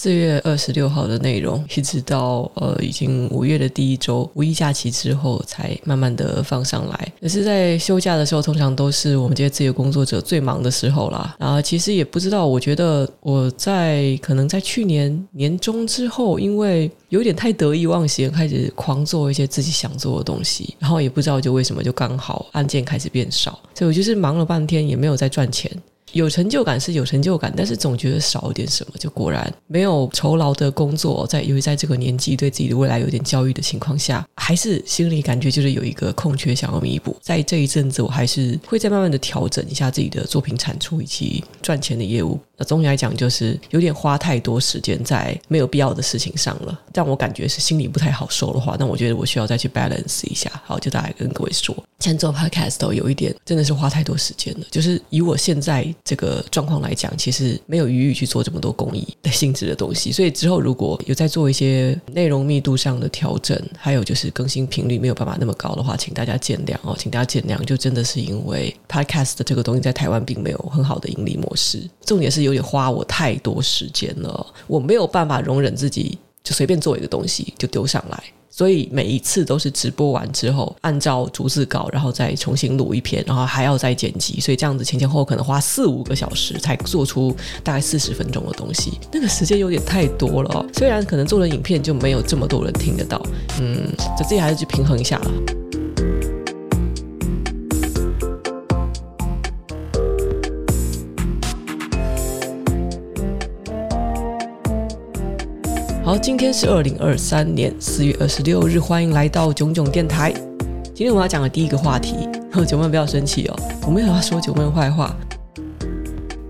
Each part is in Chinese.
四月二十六号的内容，一直到呃，已经五月的第一周，五一假期之后，才慢慢的放上来。可是，在休假的时候，通常都是我们这些自由工作者最忙的时候啦。然后，其实也不知道，我觉得我在可能在去年年中之后，因为有点太得意忘形，开始狂做一些自己想做的东西，然后也不知道就为什么就刚好案件开始变少，所以我就是忙了半天，也没有在赚钱。有成就感是有成就感，但是总觉得少一点什么，就果然没有酬劳的工作，在由于在这个年纪对自己的未来有点焦虑的情况下，还是心里感觉就是有一个空缺想要弥补。在这一阵子，我还是会再慢慢的调整一下自己的作品产出以及赚钱的业务。那总体来讲，就是有点花太多时间在没有必要的事情上了，让我感觉是心里不太好受的话，那我觉得我需要再去 balance 一下。好，就大概跟各位说，现在做 podcast 都有一点真的是花太多时间了，就是以我现在。这个状况来讲，其实没有余裕去做这么多公益的性质的东西，所以之后如果有在做一些内容密度上的调整，还有就是更新频率没有办法那么高的话，请大家见谅哦，请大家见谅，就真的是因为 Podcast 的这个东西在台湾并没有很好的盈利模式，重点是有点花我太多时间了，我没有办法容忍自己就随便做一个东西就丢上来。所以每一次都是直播完之后，按照逐字稿，然后再重新录一篇，然后还要再剪辑，所以这样子前前后后可能花四五个小时才做出大概四十分钟的东西，那个时间有点太多了哦。虽然可能做的影片就没有这么多人听得到，嗯，就自己还是去平衡一下了。好，今天是二零二三年四月二十六日，欢迎来到囧囧电台。今天我要讲的第一个话题，九妹不要生气哦，我没有要说九妹坏话。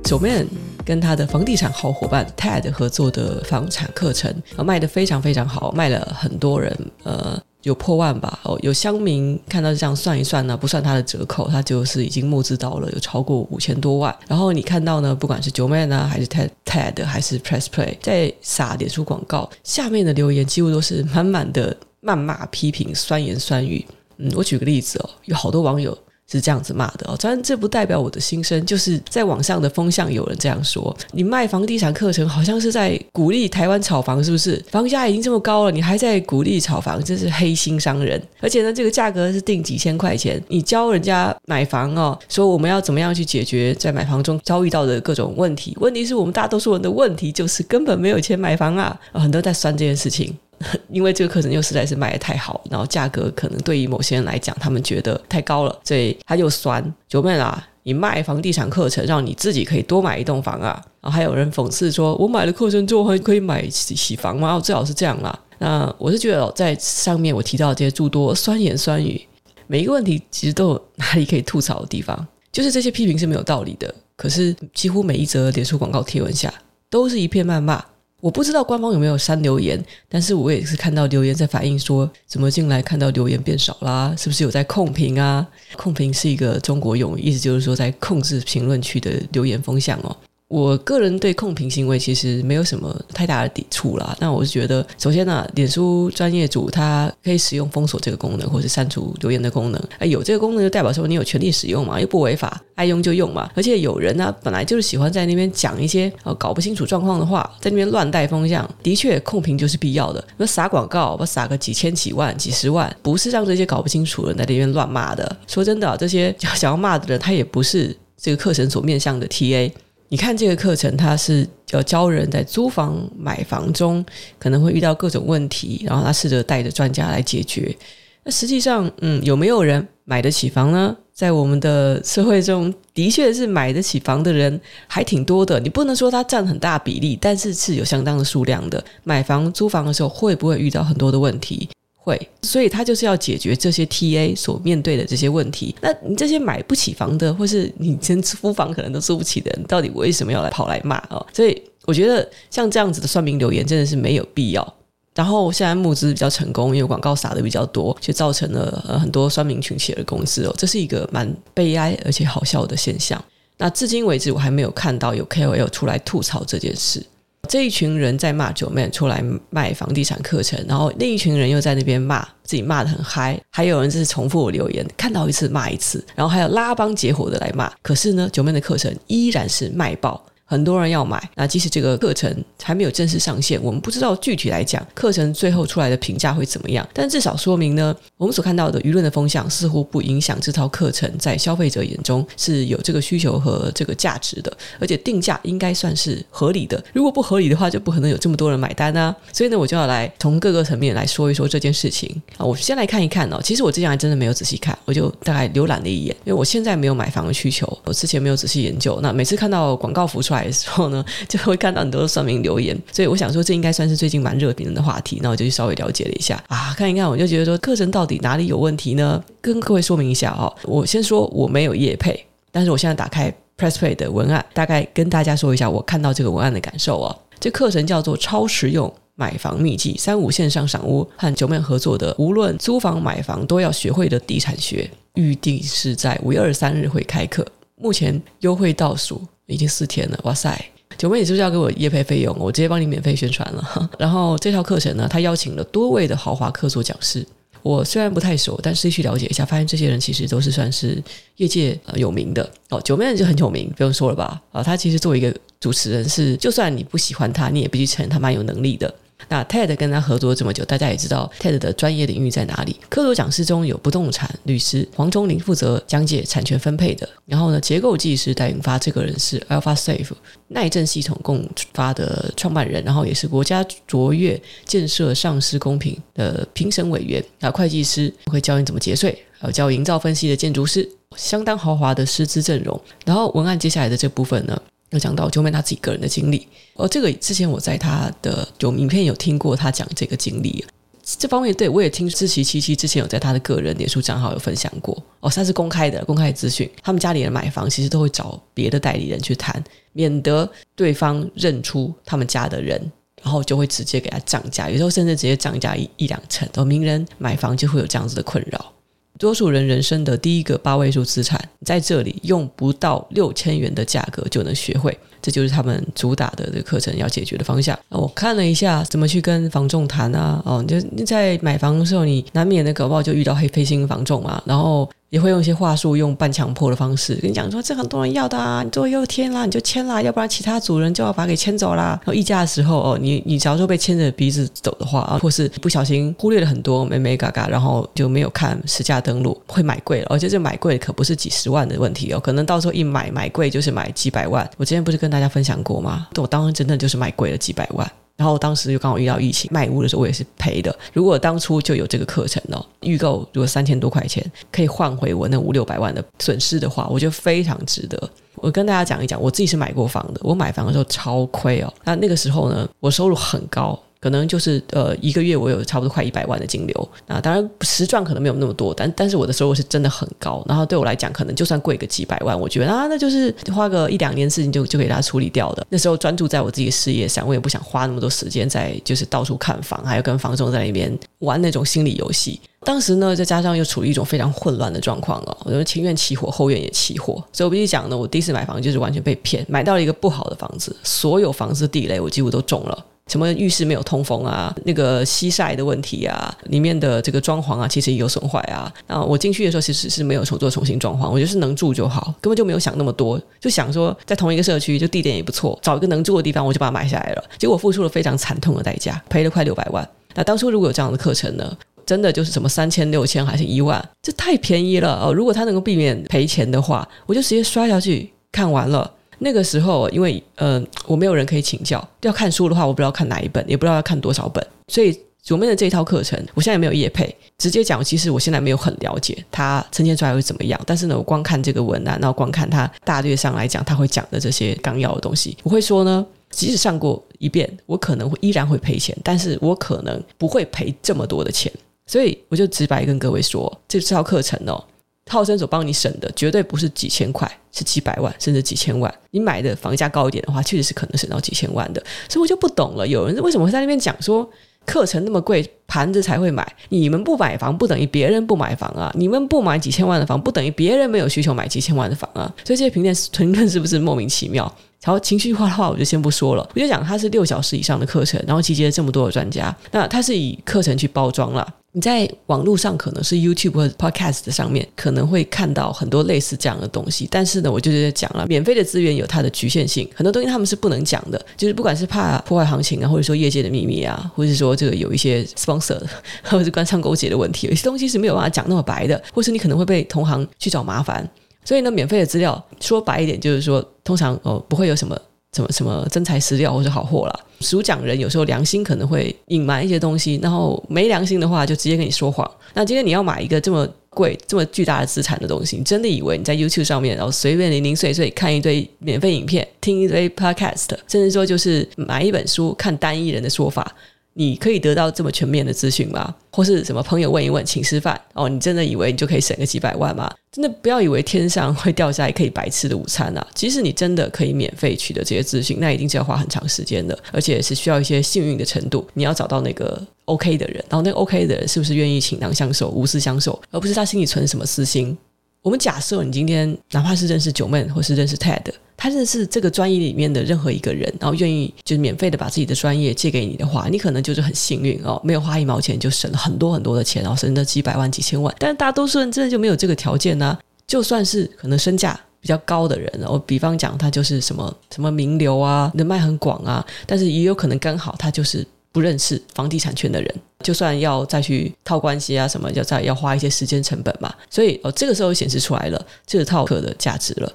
九妹跟他的房地产好伙伴 TED 合作的房产课程，卖得非常非常好，卖了很多人，呃。有破万吧？哦，有乡民看到这样算一算呢，不算它的折扣，它就是已经募资到了有超过五千多万。然后你看到呢，不管是九万呢，还是 TED TED，还是 Press Play，在撒脸书广告，下面的留言几乎都是满满的谩骂、批评、酸言酸语。嗯，我举个例子哦，有好多网友。是这样子骂的哦，当然这不代表我的心声，就是在网上的风向有人这样说：你卖房地产课程好像是在鼓励台湾炒房，是不是？房价已经这么高了，你还在鼓励炒房，这是黑心商人。而且呢，这个价格是定几千块钱，你教人家买房哦，说我们要怎么样去解决在买房中遭遇到的各种问题。问题是我们大多数人的问题就是根本没有钱买房啊，很多在酸这件事情。因为这个课程又实在是卖得太好，然后价格可能对于某些人来讲，他们觉得太高了，所以他就酸。九妹啊，你卖房地产课程，让你自己可以多买一栋房啊。然后还有人讽刺说，我买了课程之后还可以买洗洗房吗？最好是这样啦。那我是觉得，在上面我提到的这些诸多酸言酸语，每一个问题其实都有哪里可以吐槽的地方，就是这些批评是没有道理的。可是几乎每一则脸书广告贴文下，都是一片谩骂。我不知道官方有没有删留言，但是我也是看到留言在反映说，怎么进来看到留言变少啦？是不是有在控评啊？控评是一个中国用语，意思就是说在控制评论区的留言风向哦。我个人对控评行为其实没有什么太大的抵触啦。那我是觉得，首先呢、啊，脸书专业组它可以使用封锁这个功能，或是删除留言的功能。哎，有这个功能就代表说你有权利使用嘛，又不违法，爱用就用嘛。而且有人呢、本来就是喜欢在那边讲一些呃搞不清楚状况的话，在那边乱带风向。的确，控评就是必要的。那撒广告，我撒个几千几万、几十万，不是让这些搞不清楚的人在那边乱骂的。说真的、啊，这些想要骂的人，他也不是这个课程所面向的 TA。你看这个课程，它是要教人在租房、买房中可能会遇到各种问题，然后他试着带着专家来解决。那实际上，嗯，有没有人买得起房呢？在我们的社会中，的确是买得起房的人还挺多的。你不能说它占很大比例，但是是有相当的数量的。买房、租房的时候，会不会遇到很多的问题？会，所以他就是要解决这些 TA 所面对的这些问题。那你这些买不起房的，或是你连租房可能都租不起的人，到底为什么要来跑来骂哦？所以我觉得像这样子的算命留言真的是没有必要。然后现在募资比较成功，因为广告撒的比较多，就造成了呃很多算命群起而攻之哦，这是一个蛮悲哀而且好笑的现象。那至今为止，我还没有看到有 KOL 出来吐槽这件事。这一群人在骂九妹出来卖房地产课程，然后另一群人又在那边骂自己骂的很嗨，还有人就是重复我留言，看到一次骂一次，然后还有拉帮结伙的来骂。可是呢，九妹的课程依然是卖爆，很多人要买。那即使这个课程还没有正式上线，我们不知道具体来讲课程最后出来的评价会怎么样。但至少说明呢，我们所看到的舆论的风向似乎不影响这套课程在消费者眼中是有这个需求和这个价值的，而且定价应该算是合理的。如果不合理的话，就不可能有这么多人买单啊。所以呢，我就要来从各个层面来说一说这件事情啊。我先来看一看哦，其实我之前还真的没有仔细看，我就大概浏览了一眼，因为我现在没有买房的需求，我之前没有仔细研究。那每次看到广告浮出来的时候呢，就会看到很多的算命留言，所以我想说这应该算是最近蛮热评的话题。那我就去稍微了解了一下啊，看一看，我就觉得说课程到底哪里有问题呢？跟各位说明一下哦，我先说我没有业配，但是我现在打开 PressPlay 的文案，大概跟大家说一下我看到这个文案的感受哦。这课程叫做超实用买房秘籍，三五线上赏屋和九妹合作的，无论租房买房都要学会的地产学，预定是在五月二十三日会开课，目前优惠倒数已经四天了，哇塞！九妹，你是不是要给我业配费用？我直接帮你免费宣传了。然后这套课程呢，他邀请了多位的豪华客座讲师。我虽然不太熟，但是去了解一下，发现这些人其实都是算是业界呃有名的哦。九妹就很有名，不用说了吧？啊，他其实作为一个主持人是，就算你不喜欢他，你也必须承认他蛮有能力的。那 TED 跟他合作这么久，大家也知道 TED 的专业领域在哪里。科罗讲师中有不动产律师黄忠林负责讲解产权分配的，然后呢，结构技师戴永发这个人是 AlphaSafe 耐震系统共发的创办人，然后也是国家卓越建设上市公平的评审委员。那，会计师会教你怎么节税，还有教营造分析的建筑师，相当豪华的师资阵容。然后文案接下来的这部分呢，有讲到九妹他自己个人的经历，哦，这个之前我在他的有影片有听过他讲这个经历，这方面对我也听志祺七七之前有在他的个人脸书账号有分享过，哦，他是公开的公开资讯，他们家里人买房其实都会找别的代理人去谈，免得对方认出他们家的人，然后就会直接给他涨价，有时候甚至直接涨价一一两成，哦，名人买房就会有这样子的困扰。多数人人生的第一个八位数资产，在这里用不到六千元的价格就能学会，这就是他们主打的这个课程要解决的方向。我看了一下怎么去跟房仲谈啊，哦，就你在买房的时候，你难免的搞不好就遇到黑黑心房仲嘛，然后。也会用一些话术，用半强迫的方式跟你讲说，这很多人要的啊，你最后一天啦，你就签啦，要不然其他主人就要把它给牵走啦。然后议价的时候哦，你你假如说被牵着鼻子走的话啊，或是不小心忽略了很多眉眉嘎嘎，然后就没有看实价登录，会买贵了。而且这买贵可不是几十万的问题哦，可能到时候一买买贵就是买几百万。我之前不是跟大家分享过吗？我当时真的就是买贵了几百万。然后当时就刚好遇到疫情，卖屋的时候我也是赔的。如果当初就有这个课程哦，预购如果三千多块钱可以换回我那五六百万的损失的话，我觉得非常值得。我跟大家讲一讲，我自己是买过房的，我买房的时候超亏哦。那那个时候呢，我收入很高。可能就是呃一个月我有差不多快一百万的金流，那当然实赚可能没有那么多，但但是我的收入是真的很高，然后对我来讲可能就算贵个几百万，我觉得啊那就是花个一两年事情就就给他处理掉的。那时候专注在我自己的事业上，我也不想花那么多时间在就是到处看房，还有跟房仲在那边玩那种心理游戏。当时呢，再加上又处于一种非常混乱的状况哦，我就情愿起火，后院也起火。所以我必须讲呢，我第一次买房就是完全被骗，买到了一个不好的房子，所有房子地雷我几乎都中了。什么浴室没有通风啊？那个西晒的问题啊？里面的这个装潢啊，其实也有损坏啊。那我进去的时候其实是没有重做重新装潢，我就是能住就好，根本就没有想那么多，就想说在同一个社区，就地点也不错，找一个能住的地方，我就把它买下来了。结果付出了非常惨痛的代价，赔了快六百万。那当初如果有这样的课程呢，真的就是什么三千、六千还是一万，这太便宜了哦。如果他能够避免赔钱的话，我就直接刷下去看完了。那个时候，因为呃，我没有人可以请教，要看书的话，我不知道看哪一本，也不知道要看多少本，所以左面的这一套课程，我现在也没有业配，直接讲，其实我现在没有很了解它呈现出来会怎么样，但是呢，我光看这个文案，然后光看它大略上来讲，他会讲的这些纲要的东西，我会说呢，即使上过一遍，我可能会依然会赔钱，但是我可能不会赔这么多的钱，所以我就直白跟各位说，这套课程哦。套生所帮你省的绝对不是几千块，是几百万甚至几千万。你买的房价高一点的话，确实是可能省到几千万的。所以我就不懂了，有人为什么会在那边讲说课程那么贵，盘子才会买？你们不买房不等于别人不买房啊！你们不买几千万的房，不等于别人没有需求买几千万的房啊！所以这些评论评论是不是莫名其妙？然后情绪化的话，我就先不说了。我就讲它是六小时以上的课程，然后集结了这么多的专家，那它是以课程去包装了。你在网络上可能是 YouTube 或者 Podcast 上面可能会看到很多类似这样的东西，但是呢，我就在讲了，免费的资源有它的局限性，很多东西他们是不能讲的，就是不管是怕破坏行情啊，或者说业界的秘密啊，或者说这个有一些 sponsor 或者是官商勾结的问题，有些东西是没有办法讲那么白的，或是你可能会被同行去找麻烦，所以呢，免费的资料说白一点就是说，通常哦不会有什么。什么什么真材实料或者好货啦，主讲人有时候良心可能会隐瞒一些东西，然后没良心的话就直接跟你说谎。那今天你要买一个这么贵、这么巨大的资产的东西，你真的以为你在 YouTube 上面然后随便零零碎碎看一堆免费影片、听一堆 Podcast，甚至说就是买一本书看单一人的说法？你可以得到这么全面的资讯吗？或是什么朋友问一问，请吃饭哦？你真的以为你就可以省个几百万吗？真的不要以为天上会掉下来可以白吃的午餐啊！即使你真的可以免费取得这些资讯，那一定是要花很长时间的，而且是需要一些幸运的程度。你要找到那个 OK 的人，然后那个 OK 的人是不是愿意倾囊相授、无私相授，而不是他心里存什么私心？我们假设你今天哪怕是认识九妹，或是认识 Ted。他认识这个专业里面的任何一个人，然后愿意就是免费的把自己的专业借给你的话，你可能就是很幸运哦，没有花一毛钱就省了很多很多的钱，然后省了几百万、几千万。但是大多数人真的就没有这个条件呢、就算是可能身价比较高的人，然后比方讲他就是什么什么名流啊，人脉很广啊，但是也有可能刚好他就是不认识房地产圈的人，就算要再去套关系啊什么，要再要花一些时间成本嘛。所以哦，这个时候显示出来了这套课的价值了。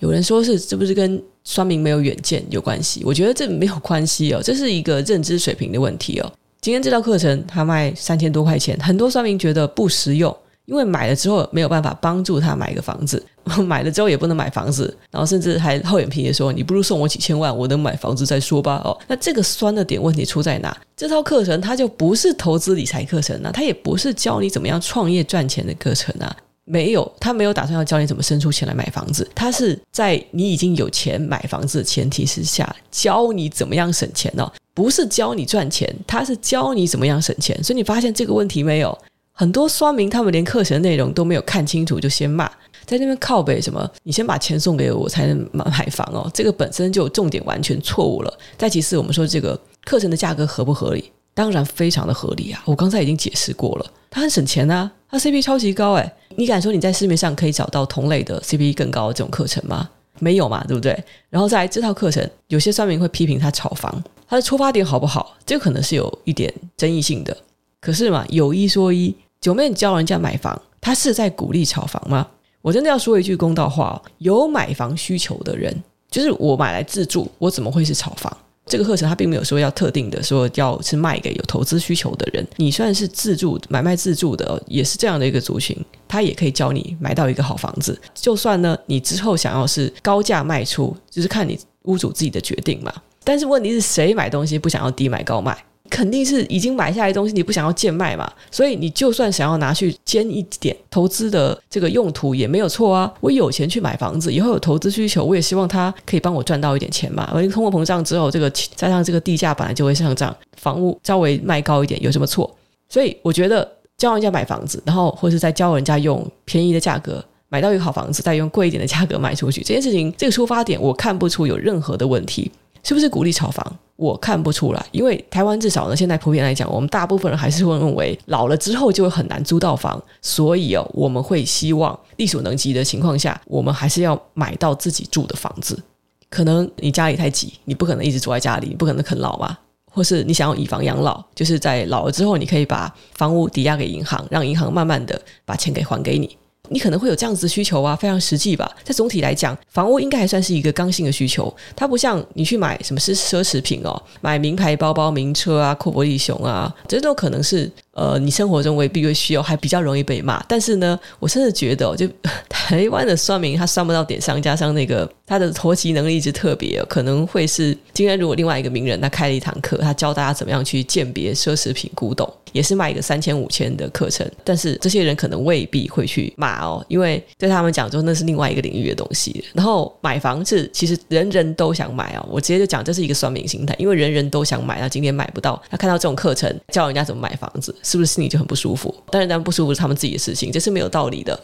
有人说是是不是跟酸民没有远见有关系？我觉得这没有关系哦，这是一个认知水平的问题哦。今天这套课程他卖三千多块钱，很多酸民觉得不实用，因为买了之后没有办法帮助他买个房子，买了之后也不能买房子，然后甚至还厚脸皮的说：“你不如送我几千万，我能买房子再说吧。”哦，那这个酸的点问题出在哪？这套课程它就不是投资理财课程啊，它也不是教你怎么样创业赚钱的课程啊。没有，他没有打算要教你怎么生出钱来买房子。他是在你已经有钱买房子的前提之下，教你怎么样省钱哦，不是教你赚钱，他是教你怎么样省钱。所以你发现这个问题没有？很多说明他们连课程内容都没有看清楚就先骂，在那边靠北什么？你先把钱送给我，才能买买房哦。这个本身就重点完全错误了。再其次，我们说这个课程的价格合不合理？当然非常的合理啊！我刚才已经解释过了，它很省钱啊，它 CP 超级高诶。你敢说你在市面上可以找到同类的 CP 更高的这种课程吗？没有嘛，对不对？然后在这套课程，有些算命会批评他炒房，他的出发点好不好？这可能是有一点争议性的。可是嘛，有一说一，九妹教人家买房，他是在鼓励炒房吗？我真的要说一句公道话哦，有买房需求的人，就是我买来自住，我怎么会是炒房？这个课程它并没有说要特定的说要是卖给有投资需求的人，你算是自住买卖自住的，也是这样的一个族群，他也可以教你买到一个好房子。就算呢，你之后想要是高价卖出，就是看你屋主自己的决定嘛。但是问题是谁买东西不想要低买高卖？肯定是已经买下来的东西，你不想要贱卖嘛？所以你就算想要拿去兼一点投资的这个用途也没有错啊。我有钱去买房子，以后有投资需求，我也希望他可以帮我赚到一点钱嘛。而通货膨胀之后，这个加上这个地价本来就会上涨，房屋稍微卖高一点有什么错？所以我觉得教人家买房子，然后或是再教人家用便宜的价格买到一个好房子，再用贵一点的价格卖出去，这件事情这个出发点我看不出有任何的问题，是不是鼓励炒房？我看不出来，因为台湾至少呢，现在普遍来讲，我们大部分人还是会认为老了之后就会很难租到房，所以哦，我们会希望力所能及的情况下，我们还是要买到自己住的房子。可能你家里太挤，你不可能一直住在家里，你不可能啃老嘛，或是你想要以房养老，就是在老了之后，你可以把房屋抵押给银行，让银行慢慢的把钱给还给你。你可能会有这样子的需求啊，非常实际吧。在总体来讲，房屋应该还算是一个刚性的需求，它不像你去买什么是奢侈品哦，买名牌包包、名车啊、库伯利熊啊，这都可能是。呃，你生活中未必会需要，还比较容易被骂。但是呢，我甚至觉得、就 台湾的算命他算不到点上，加上那个他的投机能力一直特别、可能会是今天如果另外一个名人他开了一堂课，他教大家怎么样去鉴别奢侈品古董，也是卖一个三千五千的课程。但是这些人可能未必会去骂哦，因为对他们讲说那是另外一个领域的东西。然后买房子其实人人都想买哦，我直接就讲这是一个算命心态，因为人人都想买，他今天买不到，他看到这种课程教人家怎么买房子。是不是心里就很不舒服？当然，当然不舒服是他们自己的事情，这是没有道理的。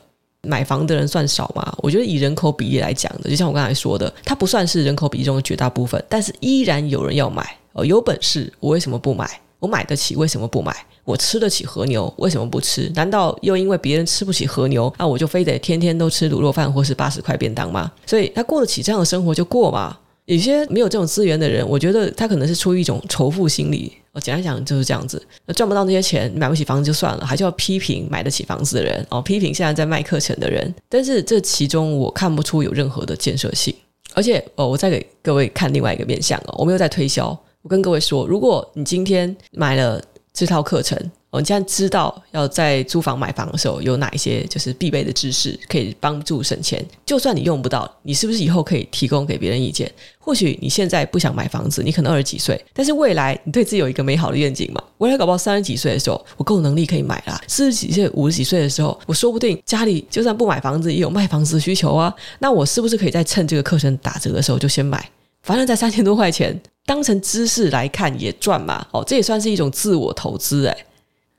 买房的人算少吗？我觉得以人口比例来讲的，就像我刚才说的，它不算是人口比例中的绝大部分，但是依然有人要买哦。有本事，我为什么不买？我买得起，为什么不买？我吃得起和牛，为什么不吃？难道又因为别人吃不起和牛，那我就非得天天都吃卤肉饭或是八十块便当吗？所以他过得起这样的生活就过嘛。有些没有这种资源的人，我觉得他可能是出于一种仇富心理。我简单讲就是这样子，那赚不到那些钱，买不起房子就算了，还是要批评买得起房子的人哦，批评现在在卖课程的人。但是这其中我看不出有任何的建设性。而且哦，我再给各位看另外一个面向哦，我没有在推销。我跟各位说，如果你今天买了这套课程，我们现在知道要在租房买房的时候有哪一些就是必备的知识，可以帮助省钱。就算你用不到，你是不是以后可以提供给别人意见？或许你现在不想买房子，你可能二十几岁，但是未来你对自己有一个美好的愿景嘛？未来搞不好三十几岁的时候，我够能力可以买啦。四十几岁、五十几岁的时候，我说不定家里就算不买房子，也有卖房子的需求啊。那我是不是可以在趁这个课程打折的时候就先买？反正在三千多块钱，当成知识来看也赚嘛。哦，这也算是一种自我投资诶。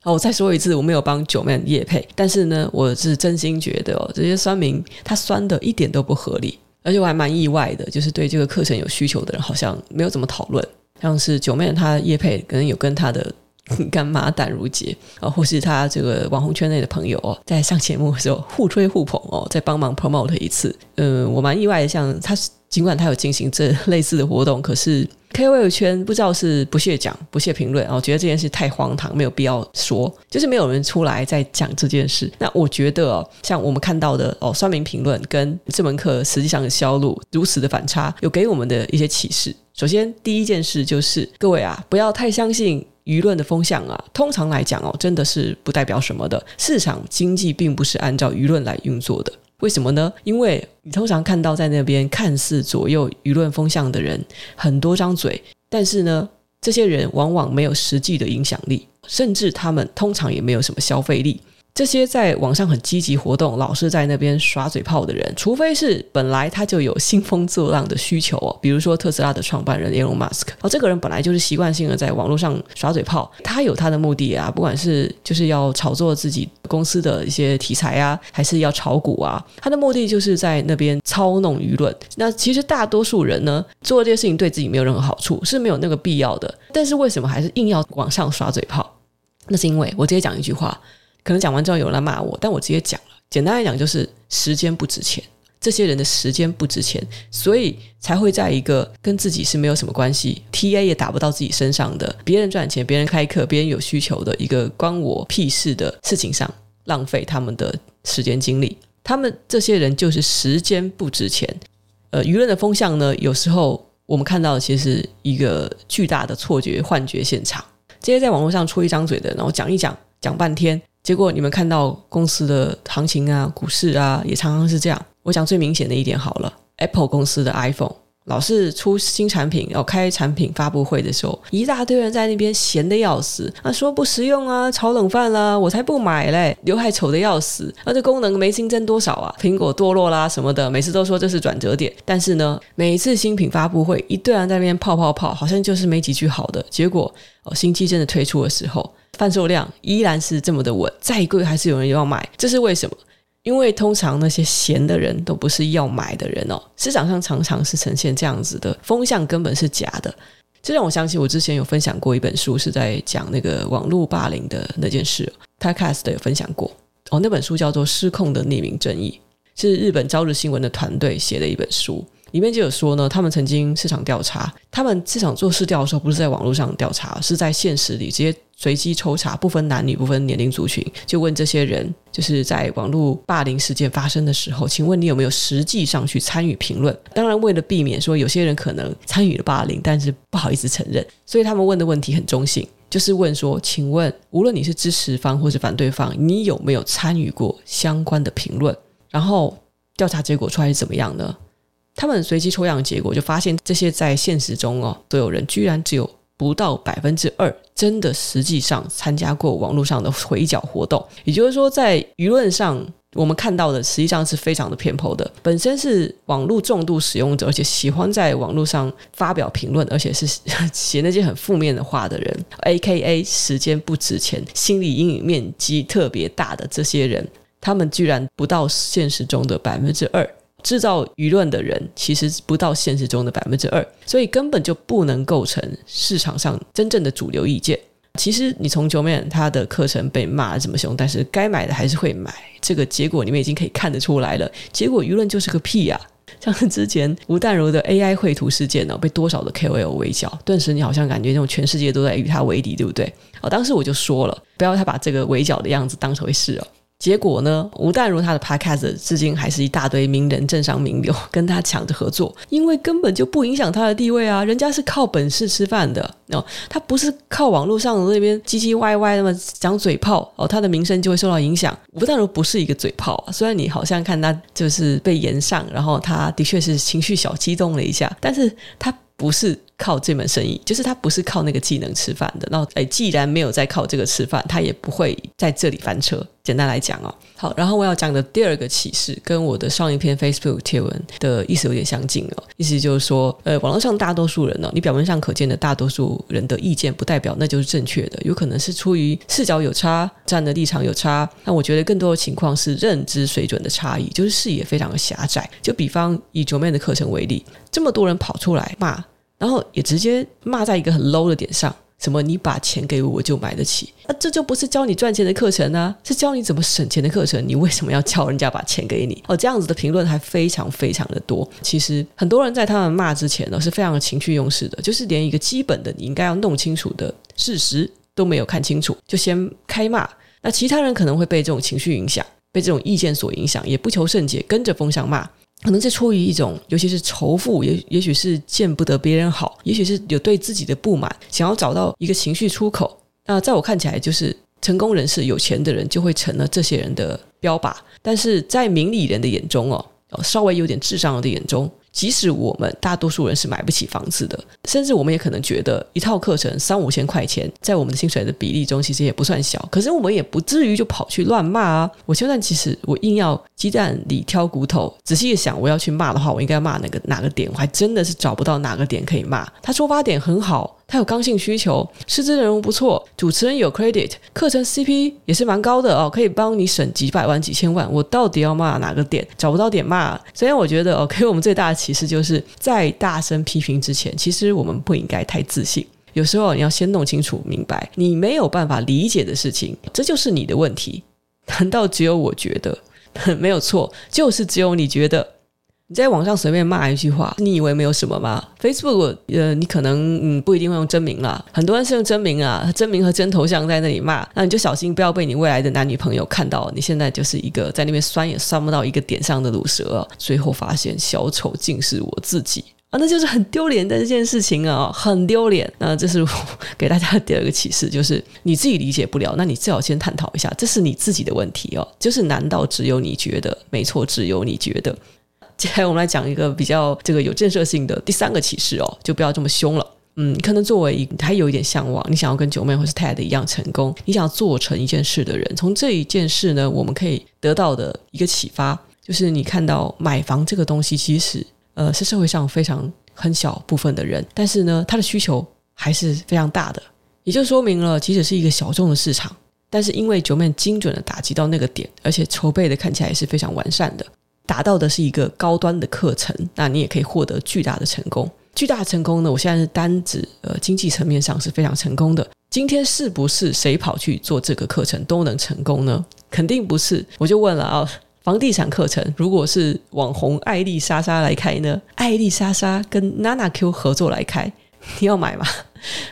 好，我再说一次，我没有帮九妹叶配，但是呢，我是真心觉得哦，这些酸民他酸的一点都不合理，而且我还蛮意外的，就是对这个课程有需求的人好像没有怎么讨论，像是九妹她叶配可能有跟他的 干妈淡如姐啊，或是他这个网红圈内的朋友哦，在上节目的时候互吹互捧哦，再帮忙 promote 一次，嗯，我蛮意外的，像他尽管他有进行这类似的活动，可是。KOL 圈不知道是不屑讲、不屑评论，然后觉得这件事太荒唐，没有必要说，就是没有人出来在讲这件事。那我觉得、哦，像我们看到的哦，酸民评论跟这门课实际上的销路如此的反差，有给我们的一些启示。首先，第一件事就是各位啊，不要太相信舆论的风向啊。通常来讲哦，真的是不代表什么的。市场经济并不是按照舆论来运作的。为什么呢？因为你通常看到在那边看似左右舆论风向的人很多张嘴，但是呢，这些人往往没有实际的影响力，甚至他们通常也没有什么消费力。这些在网上很积极活动、老是在那边耍嘴炮的人，除非是本来他就有兴风作浪的需求哦，比如说特斯拉的创办人 Elon Musk，哦，这个人本来就是习惯性的在网络上耍嘴炮，他有他的目的啊，不管是就是要炒作自己公司的一些题材啊，还是要炒股啊，他的目的就是在那边操弄舆论。那其实大多数人呢，做这些事情对自己没有任何好处，是没有那个必要的。但是为什么还是硬要往上耍嘴炮？那是因为我直接讲一句话。可能讲完之后有人来骂我，但我直接讲了。简单来讲，就是时间不值钱，这些人的时间不值钱，所以才会在一个跟自己是没有什么关系，TA 也打不到自己身上的，别人赚钱、别人开课、别人有需求的一个关我屁事的事情上浪费他们的时间精力。他们这些人就是时间不值钱。呃，舆论的风向呢，有时候我们看到的其实是一个巨大的错觉、幻觉现场。这些在网络上出一张嘴的，然后讲一讲，讲半天。结果你们看到公司的行情啊，股市啊，也常常是这样。我讲最明显的一点好了，Apple 公司的 iPhone 老是出新产品，要开产品发布会的时候，一大堆人在那边闲得要死，啊，说不实用啊，炒冷饭啦，我才不买嘞，刘海丑得要死，那这功能没新增多少啊，苹果堕落啦什么的，每次都说这是转折点，但是呢，每次新品发布会，一堆人在那边泡泡泡，好像就是没几句好的，结果哦，新机真的推出的时候。贩售量依然是这么的稳，再贵还是有人要买，这是为什么？因为通常那些闲的人都不是要买的人哦。市场上常常是呈现这样子的风向，根本是假的。这让我想起我之前有分享过一本书，是在讲那个网络霸凌的那件事。Podcast 的有分享过哦，那本书叫做《失控的匿名正义》，是日本朝日新闻的团队写的一本书。里面就有说呢，他们曾经市场调查，他们市场做市调的时候，不是在网络上调查，是在现实里直接随机抽查，不分男女，不分年龄族群，就问这些人，就是在网络霸凌事件发生的时候，请问你有没有实际上去参与评论？当然，为了避免说有些人可能参与了霸凌，但是不好意思承认，所以他们问的问题很中性，就是问说，请问无论你是支持方或是反对方，你有没有参与过相关的评论？然后调查结果出来是怎么样呢？他们随机抽样结果就发现，这些在现实中哦，所有人居然只有不到百分之二真的实际上参加过网络上的回缴活动。也就是说，在舆论上我们看到的实际上是非常的偏颇的。本身是网络重度使用者，而且喜欢在网络上发表评论，而且是 写那些很负面的话的人，AKA 时间不值钱、心理阴影面积特别大的这些人，他们居然不到现实中的百分之二。制造舆论的人其实不到现实中的百分之二，所以根本就不能构成市场上真正的主流意见。其实你从九面他的课程被骂这么凶，但是该买的还是会买，这个结果你们已经可以看得出来了。结果舆论就是个屁呀、啊！像之前吴淡如的 AI 绘图事件呢，被多少的 KOL 围剿，顿时你好像感觉那种全世界都在与他为敌，对不对？哦，当时我就说了，不要他把这个围剿的样子当成回事哦。结果呢，吴淡如他的 podcast 至今还是一大堆名人、政商名流 跟他抢着合作，因为根本就不影响他的地位啊，人家是靠本事吃饭的哦，他不是靠网络上那边唧唧歪歪那么讲嘴炮哦，他的名声就会受到影响。吴淡如不是一个嘴炮，虽然你好像看他就是被炎上，然后他的确是情绪小激动了一下，但是他不是。靠这门生意，就是他不是靠那个技能吃饭的。那诶，既然没有在靠这个吃饭，他也不会在这里翻车。简单来讲哦，好，然后我要讲的第二个启示，跟我的上一篇 Facebook 贴文的意思有点相近哦。意思就是说，呃，网络上大多数人呢，你表面上可见的大多数人的意见，不代表那就是正确的，有可能是出于视角有差，站的立场有差。那我觉得更多的情况是认知水准的差异，就是视野非常的狭窄。就比方以卓曼的课程为例，这么多人跑出来骂。然后也直接骂在一个很 low 的点上，什么你把钱给我，我就买得起，那这就不是教你赚钱的课程啊，是教你怎么省钱的课程。你为什么要叫人家把钱给你？哦，这样子的评论还非常非常的多。其实很多人在他们骂之前呢，是非常的情绪用事的，就是连一个基本的你应该要弄清楚的事实都没有看清楚，就先开骂。那其他人可能会被这种情绪影响，被这种意见所影响，也不求甚解，跟着风向骂。可能是出于一种，尤其是仇富，也也许是见不得别人好，也许是有对自己的不满，想要找到一个情绪出口。那在我看起来，就是成功人士、有钱的人就会成了这些人的标靶，但是在明理人的眼中哦，稍微有点智商的眼中。即使我们大多数人是买不起房子的，甚至我们也可能觉得一套课程三五千块钱，在我们的薪水的比例中，其实也不算小。可是我们也不至于就跑去乱骂啊！我现在其实我硬要鸡蛋里挑骨头，仔细一想，我要去骂的话，我应该骂哪个哪个点？我还真的是找不到哪个点可以骂。他出发点很好。他有刚性需求，师资内容不错，主持人有 credit，课程 CP 也是蛮高的哦，可以帮你省几百万、几千万。我到底要骂哪个点？找不到点骂。所以我觉得哦，给我们最大的启示就是在大声批评之前，其实我们不应该太自信。有时候你要先弄清楚、明白，你没有办法理解的事情，这就是你的问题。难道只有我觉得？没有错，就是只有你觉得。你在网上随便骂一句话，你以为没有什么吗？Facebook，呃，你可能嗯不一定会用真名啦，很多人是用真名啊，真名和真头像在那里骂，那你就小心不要被你未来的男女朋友看到，你现在就是一个在那边酸也酸不到一个点上的鲁蛇，最后发现小丑竟是我自己啊，那就是很丢脸的这件事情啊，很丢脸。那这是我给大家的第二个启示，就是你自己理解不了，那你最好先探讨一下，这是你自己的问题哦，就是难道只有你觉得？没错，只有你觉得。接下来我们来讲一个比较这个有建设性的第三个启示哦，就不要这么凶了。嗯，可能作为还有一点向往，你想要跟九妹或是 TED 一样成功，你想要做成一件事的人，从这一件事呢，我们可以得到的一个启发，就是你看到买房这个东西，其实呃是社会上非常很小部分的人，但是呢，他的需求还是非常大的，也就说明了，即使是一个小众的市场，但是因为九妹精准的打击到那个点，而且筹备的看起来也是非常完善的。达到的是一个高端的课程，那你也可以获得巨大的成功。巨大的成功呢，我现在是单指呃经济层面上是非常成功的。今天是不是谁跑去做这个课程都能成功呢？肯定不是。我就问了啊，房地产课程如果是网红艾丽莎莎来开呢？艾丽莎莎跟娜娜 Q 合作来开，你要买吗？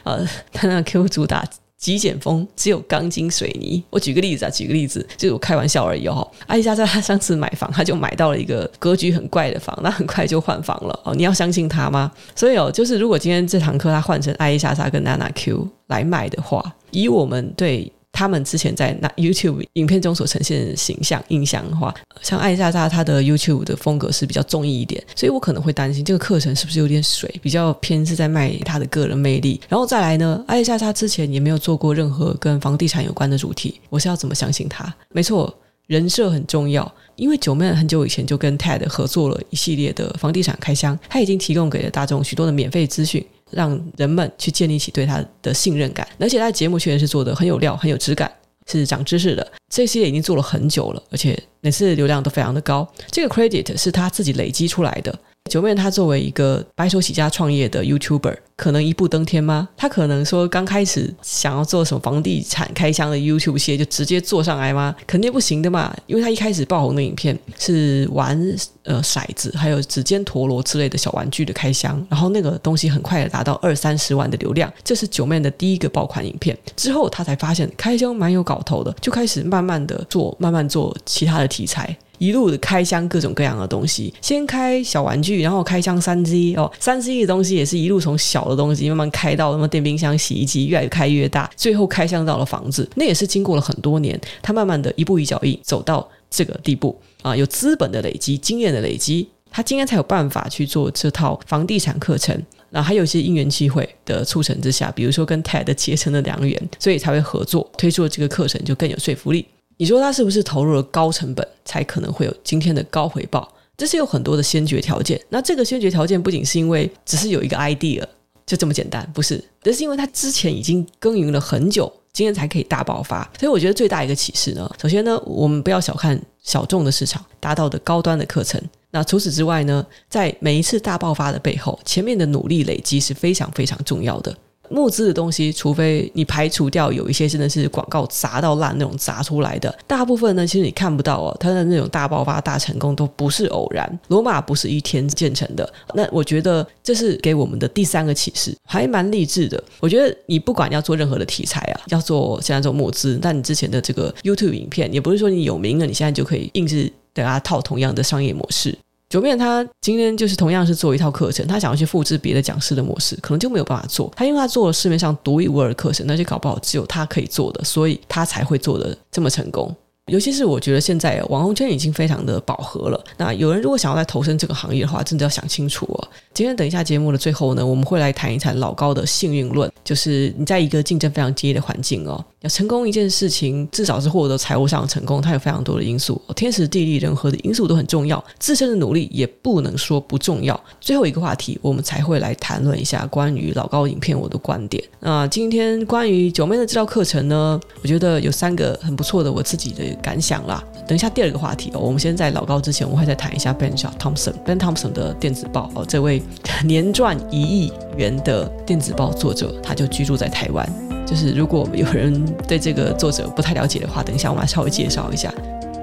呃，娜娜 Q 主打。极简风只有钢筋水泥。我举个例子啊，举个例子，就是我开玩笑而已哦。艾丽莎莎她上次买房，她就买到了一个格局很怪的房，那很快就换房了哦。你要相信她吗？所以哦，就是如果今天这堂课她换成艾丽莎莎跟娜娜 Q 来卖的话，以我们对。他们之前在那 YouTube 影片中所呈现的形象印象的话，像艾莎莎她的 YouTube 的风格是比较综艺一点，所以我可能会担心这个课程是不是有点水，比较偏是在卖她的个人魅力。然后再来呢，艾莎莎之前也没有做过任何跟房地产有关的主题，我是要怎么相信她？没错，人设很重要，因为九妹很久以前就跟 TED 合作了一系列的房地产开箱，他已经提供给了大众许多的免费资讯。让人们去建立起对他的信任感，而且他的节目确实是做的很有料、很有质感，是长知识的。这些已经做了很久了，而且每次流量都非常的高。这个 credit 是他自己累积出来的。九妹她作为一个白手起家创业的 YouTuber，可能一步登天吗？她可能说刚开始想要做什么房地产开箱的 YouTube 系列就直接做上来吗？肯定不行的嘛，因为她一开始爆红的影片是玩呃骰子，还有指尖陀螺之类的小玩具的开箱，然后那个东西很快的达到二三十万的流量，这是九妹的第一个爆款影片。之后她才发现开箱蛮有搞头的，就开始慢慢的做，慢慢做其他的题材。一路的开箱各种各样的东西，先开小玩具，然后开箱三 C 哦，三 C 的东西也是一路从小的东西慢慢开到什么电冰箱、洗衣机，越来越开越大，最后开箱到了房子。那也是经过了很多年，他慢慢的一步一脚印走到这个地步啊，有资本的累积，经验的累积，他今天才有办法去做这套房地产课程。然后还有一些因缘机会的促成之下，比如说跟 TED 结成了良缘，所以才会合作推出了这个课程，就更有说服力。你说他是不是投入了高成本，才可能会有今天的高回报？这是有很多的先决条件。那这个先决条件不仅是因为只是有一个 idea 就这么简单，不是，而是因为他之前已经耕耘了很久，今天才可以大爆发。所以我觉得最大一个启示呢，首先呢，我们不要小看小众的市场达到的高端的课程。那除此之外呢，在每一次大爆发的背后，前面的努力累积是非常非常重要的。募资的东西，除非你排除掉有一些真的是广告砸到烂那种砸出来的，大部分呢，其实你看不到哦，它的那种大爆发、大成功都不是偶然。罗马不是一天建成的。那我觉得这是给我们的第三个启示，还蛮励志的。我觉得你不管要做任何的题材啊，要做现在做募资，但你之前的这个 YouTube 影片，也不是说你有名了，你现在就可以硬是给他套同样的商业模式。九妹他今天就是同样是做一套课程，他想要去复制别的讲师的模式，可能就没有办法做。他因为他做了市面上独一无二的课程，那就搞不好只有他可以做的，所以他才会做的这么成功。尤其是我觉得现在网红圈已经非常的饱和了。那有人如果想要再投身这个行业的话，真的要想清楚哦。今天等一下节目的最后呢，我们会来谈一谈老高的幸运论，就是你在一个竞争非常激烈的环境哦，要成功一件事情，至少是获得财务上的成功，它有非常多的因素，天时地利人和的因素都很重要，自身的努力也不能说不重要。最后一个话题，我们才会来谈论一下关于老高影片我的观点。那今天关于九妹的这道课程呢，我觉得有三个很不错的我自己的感想啦。等一下第二个话题哦，我们先在老高之前，我会再谈一下 Ben Thompson，Ben Thompson 的电子报哦，这位。年赚一亿元的电子报作者，他就居住在台湾。就是如果有人对这个作者不太了解的话，等一下我们来稍微介绍一下。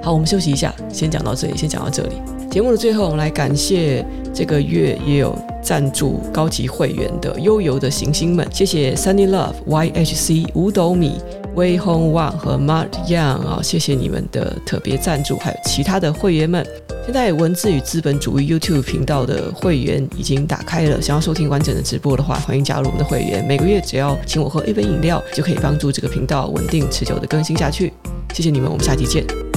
好，我们休息一下，先讲到这里，先讲到这里。节目的最后，我们来感谢这个月也有赞助高级会员的悠游的行星们，谢谢 Sunny Love、YHC、五斗米。Way Home One 和 Mart Young 啊，谢谢你们的特别赞助，还有其他的会员们。现在文字与资本主义 YouTube 频道的会员已经打开了，想要收听完整的直播的话，欢迎加入我们的会员。每个月只要请我喝一杯饮料，就可以帮助这个频道稳定持久的更新下去。谢谢你们，我们下期见。